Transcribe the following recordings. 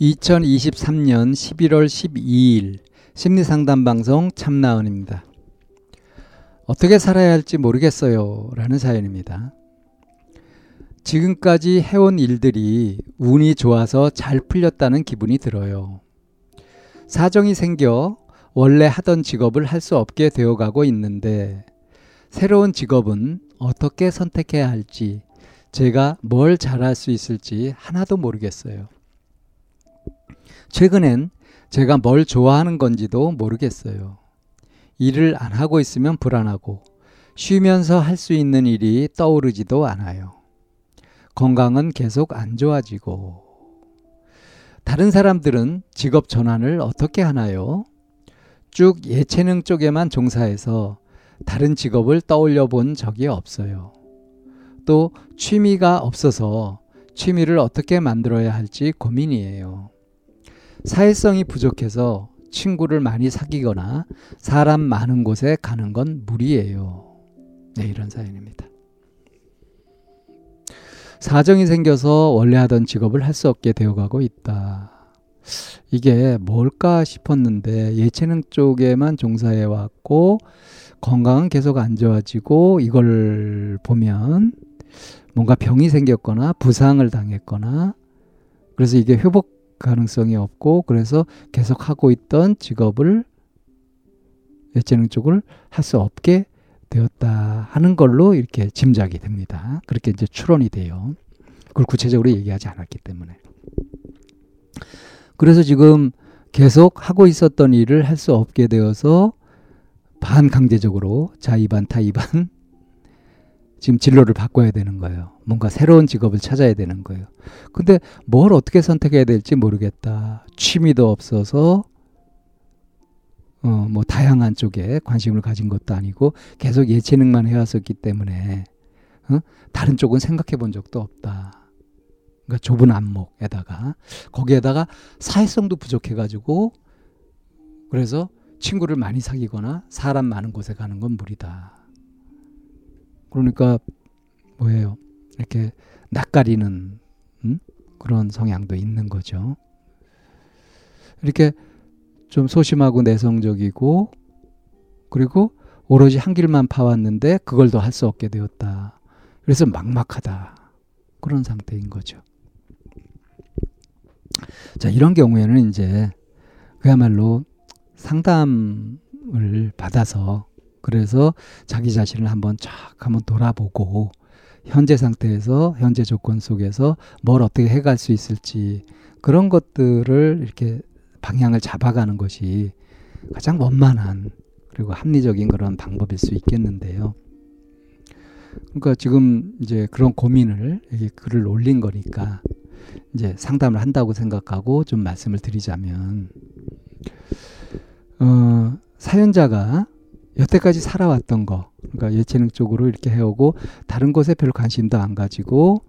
2023년 11월 12일 심리상담 방송 참나원입니다. 어떻게 살아야 할지 모르겠어요. 라는 사연입니다. 지금까지 해온 일들이 운이 좋아서 잘 풀렸다는 기분이 들어요. 사정이 생겨 원래 하던 직업을 할 수 없게 되어 가고 있는데 새로운 직업은 어떻게 선택해야 할지 제가 뭘 잘할 수 있을지 하나도 모르겠어요. 최근엔 제가 뭘 좋아하는 건지도 모르겠어요. 일을 안 하고 있으면 불안하고 쉬면서 할 수 있는 일이 떠오르지도 않아요. 건강은 계속 안 좋아지고 다른 사람들은 직업 전환을 어떻게 하나요? 쭉 예체능 쪽에만 종사해서 다른 직업을 떠올려 본 적이 없어요. 또 취미가 없어서 취미를 어떻게 만들어야 할지 고민이에요. 사회성이 부족해서 친구를 많이 사귀거나 사람 많은 곳에 가는 건 무리예요. 네, 이런 사연입니다. 사정이 생겨서 원래 하던 직업을 할 수 없게 되어가고 있다. 이게 뭘까 싶었는데 예체능 쪽에만 종사해 왔고 건강은 계속 안 좋아지고 이걸 보면 뭔가 병이 생겼거나 부상을 당했거나 그래서 이게 회복 가능성이 없고 그래서 계속 하고 있던 직업을 예체능 쪽을 할 수 없게 되었다 하는 걸로 이렇게 짐작이 됩니다. 그렇게 이제 추론이 돼요. 그걸 구체적으로 얘기하지 않았기 때문에. 그래서 지금 계속 하고 있었던 일을 할 수 없게 되어서 반강제적으로 자의반 타의반 지금 진로를 바꿔야 되는 거예요. 뭔가 새로운 직업을 찾아야 되는 거예요. 근데 뭘 어떻게 선택해야 될지 모르겠다. 취미도 없어서 어, 뭐 다양한 쪽에 관심을 가진 것도 아니고 계속 예체능만 해왔었기 때문에 어? 다른 쪽은 생각해 본 적도 없다. 그러니까 좁은 안목에다가 거기에다가 사회성도 부족해가지고 그래서 친구를 많이 사귀거나 사람 많은 곳에 가는 건 무리다. 그러니까 뭐예요? 이렇게 낯가리는 음? 그런 성향도 있는 거죠. 이렇게 좀 소심하고 내성적이고 그리고 오로지 한 길만 파왔는데 그걸 더 할 수 없게 되었다. 그래서 막막하다. 그런 상태인 거죠. 자, 이런 경우에는 이제 그야말로 상담을 받아서 그래서 자기 자신을 한번 쫙 한번 돌아보고 현재 상태에서 현재 조건 속에서 뭘 어떻게 해갈 수 있을지 그런 것들을 이렇게 방향을 잡아가는 것이 가장 원만한 그리고 합리적인 그런 방법일 수 있겠는데요. 그러니까 지금 이제 그런 고민을 여기 글을 올린 거니까 이제 상담을 한다고 생각하고 좀 말씀을 드리자면 어, 사연자가 여태까지 살아왔던 거, 그러니까 예체능 쪽으로 이렇게 해오고 다른 것에 별 관심도 안 가지고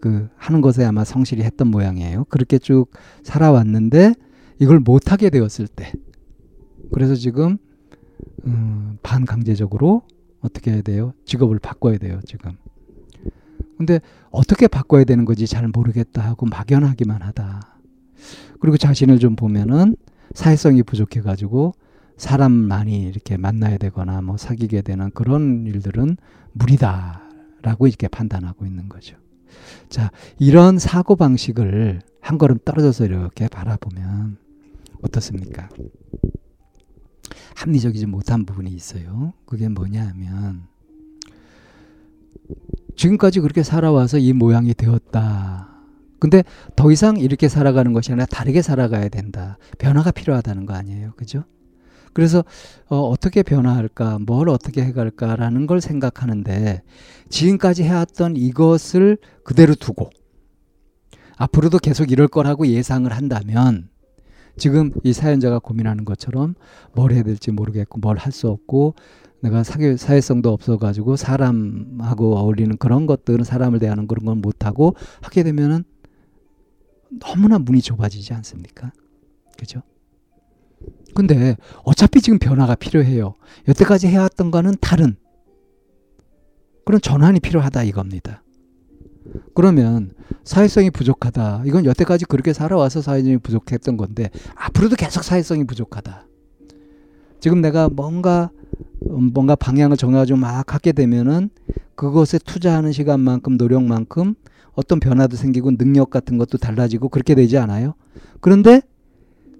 그 하는 것에 아마 성실히 했던 모양이에요. 그렇게 쭉 살아왔는데 이걸 못하게 되었을 때, 그래서 지금 음, 반강제적으로 어떻게 해야 돼요? 직업을 바꿔야 돼요, 지금. 근데 어떻게 바꿔야 되는 건지 잘 모르겠다 하고 막연하기만 하다. 그리고 자신을 좀 보면은 사회성이 부족해가지고 사람 많이 이렇게 만나야 되거나 뭐 사귀게 되는 그런 일들은 무리다라고 이렇게 판단하고 있는 거죠. 자, 이런 사고 방식을 한 걸음 떨어져서 이렇게 바라보면 어떻습니까? 합리적이지 못한 부분이 있어요. 그게 뭐냐 하면 지금까지 그렇게 살아와서 이 모양이 되었다. 근데 더 이상 이렇게 살아가는 것이 아니라 다르게 살아가야 된다. 변화가 필요하다는 거 아니에요. 그죠? 그래서 어, 어떻게 변화할까, 뭘 어떻게 해갈까라는 걸 생각하는데 지금까지 해왔던 이것을 그대로 두고 앞으로도 계속 이럴 거라고 예상을 한다면 지금 이 사연자가 고민하는 것처럼 뭘 해야 될지 모르겠고 뭘 할 수 없고 내가 사회, 사회성도 없어가지고 사람하고 어울리는 그런 것들은 사람을 대하는 그런 건 못하고 하게 되면은 너무나 문이 좁아지지 않습니까? 그죠? 근데 어차피 지금 변화가 필요해요. 여태까지 해왔던 거는 다른 그런 전환이 필요하다 이겁니다. 그러면 사회성이 부족하다. 이건 여태까지 그렇게 살아와서 사회성이 부족했던 건데 앞으로도 계속 사회성이 부족하다. 지금 내가 뭔가 음, 뭔가 방향을 정해가지고 막 하게 되면은 그것에 투자하는 시간만큼 노력만큼 어떤 변화도 생기고 능력 같은 것도 달라지고 그렇게 되지 않아요? 그런데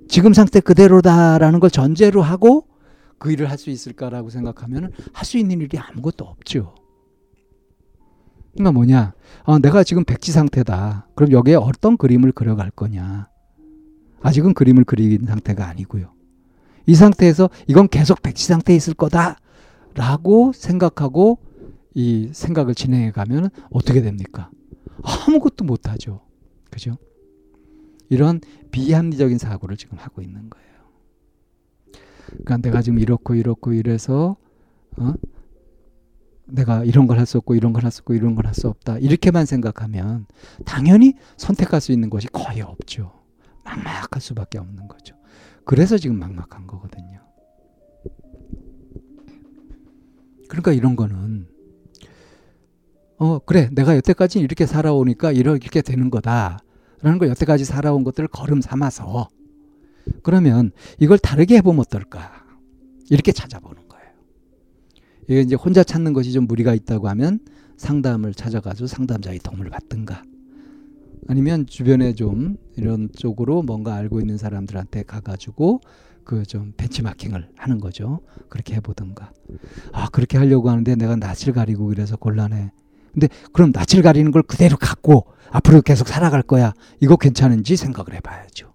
지금 상태 그대로다라는 걸 전제로 하고 그 일을 할 수 있을까라고 생각하면 할 수 있는 일이 아무것도 없죠. 그러니까 뭐냐? 어, 내가 지금 백지 상태다. 그럼 여기에 어떤 그림을 그려갈 거냐? 아직은 그림을 그리는 상태가 아니고요. 이 상태에서 이건 계속 백지 상태에 있을 거다라고 생각하고 이 생각을 진행해 가면 어떻게 됩니까? 아무것도 못 하죠. 그죠? 이런 비합리적인 사고를 지금 하고 있는 거예요. 그러니까 내가 지금 이렇고 이렇고 이래서 어? 내가 이런 걸 할 수 없고 이런 걸 할 수 없고 이런 걸 할 수 없다. 이렇게만 생각하면 당연히 선택할 수 있는 것이 거의 없죠. 막막할 수밖에 없는 거죠. 그래서 지금 막막한 거거든요. 그러니까 이런 거는 어 그래 내가 여태까지 이렇게 살아오니까 이렇게 되는 거다. 라는 걸 여태까지 살아온 것들을 걸음 삼아서 그러면 이걸 다르게 해보면 어떨까? 이렇게 찾아보는 거예요. 이게 이제 혼자 찾는 것이 좀 무리가 있다고 하면 상담을 찾아가지고 상담자의 도움을 받든가 아니면 주변에 좀 이런 쪽으로 뭔가 알고 있는 사람들한테 가가지고 그 좀 벤치마킹을 하는 거죠. 그렇게 해보든가. 아, 그렇게 하려고 하는데 내가 낯을 가리고 그래서 곤란해. 근데 그럼 낯을 가리는 걸 그대로 갖고 앞으로 계속 살아갈 거야. 이거 괜찮은지 생각을 해봐야죠.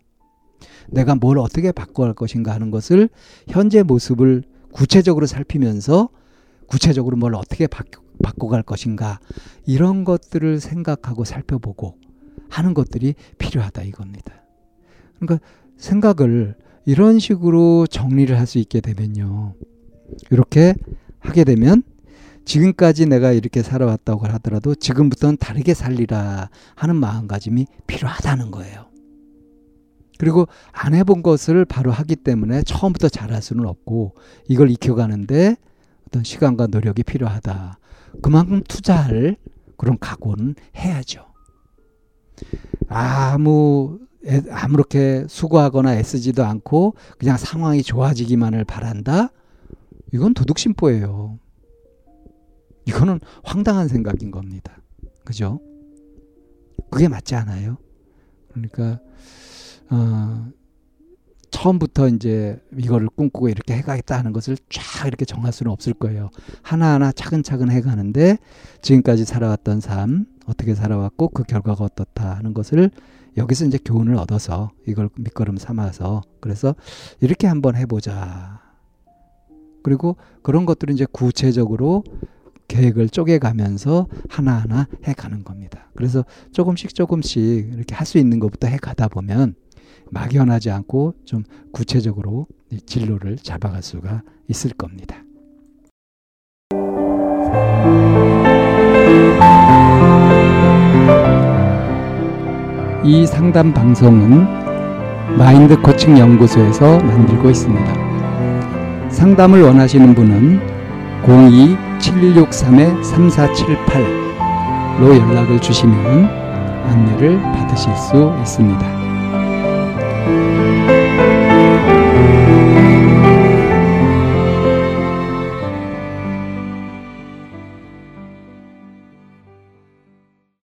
내가 뭘 어떻게 바꿔갈 것인가 하는 것을 현재 모습을 구체적으로 살피면서 구체적으로 뭘 어떻게 바꿔, 갈 것인가 이런 것들을 생각하고 살펴보고 하는 것들이 필요하다 이겁니다. 그러니까 생각을 이런 식으로 정리를 할 수 있게 되면요. 이렇게 하게 되면 지금까지 내가 이렇게 살아왔다고 하더라도 지금부터는 다르게 살리라 하는 마음가짐이 필요하다는 거예요. 그리고 안 해본 것을 바로 하기 때문에 처음부터 잘할 수는 없고 이걸 익혀가는데 어떤 시간과 노력이 필요하다. 그만큼 투자할 그런 각오는 해야죠. 아무 아무렇게 수고하거나 애쓰지도 않고 그냥 상황이 좋아지기만을 바란다. 이건 도둑심보예요. 이거는 황당한 생각인 겁니다. 그죠? 그게 맞지 않아요? 그러니까 어, 처음부터 이제 이거를 꿈꾸고 이렇게 해가겠다 하는 것을 쫙 이렇게 정할 수는 없을 거예요. 하나하나 차근차근 해가는데 지금까지 살아왔던 삶 어떻게 살아왔고 그 결과가 어떻다 하는 것을 여기서 이제 교훈을 얻어서 이걸 밑거름 삼아서 그래서 이렇게 한번 해보자. 그리고 그런 것들을 이제 구체적으로 계획을 쪼개가면서 하나하나 해 가는 겁니다. 그래서 조금씩 조금씩 이렇게 할 수 있는 것부터 해 가다 보면 막연하지 않고 좀 구체적으로 진로를 잡아갈 수가 있을 겁니다. 이 상담 방송은 마인드 코칭 연구소에서 만들고 있습니다. 상담을 원하시는 분은 02 763-3478로 연락을 주시면 안내를 받으실 수 있습니다.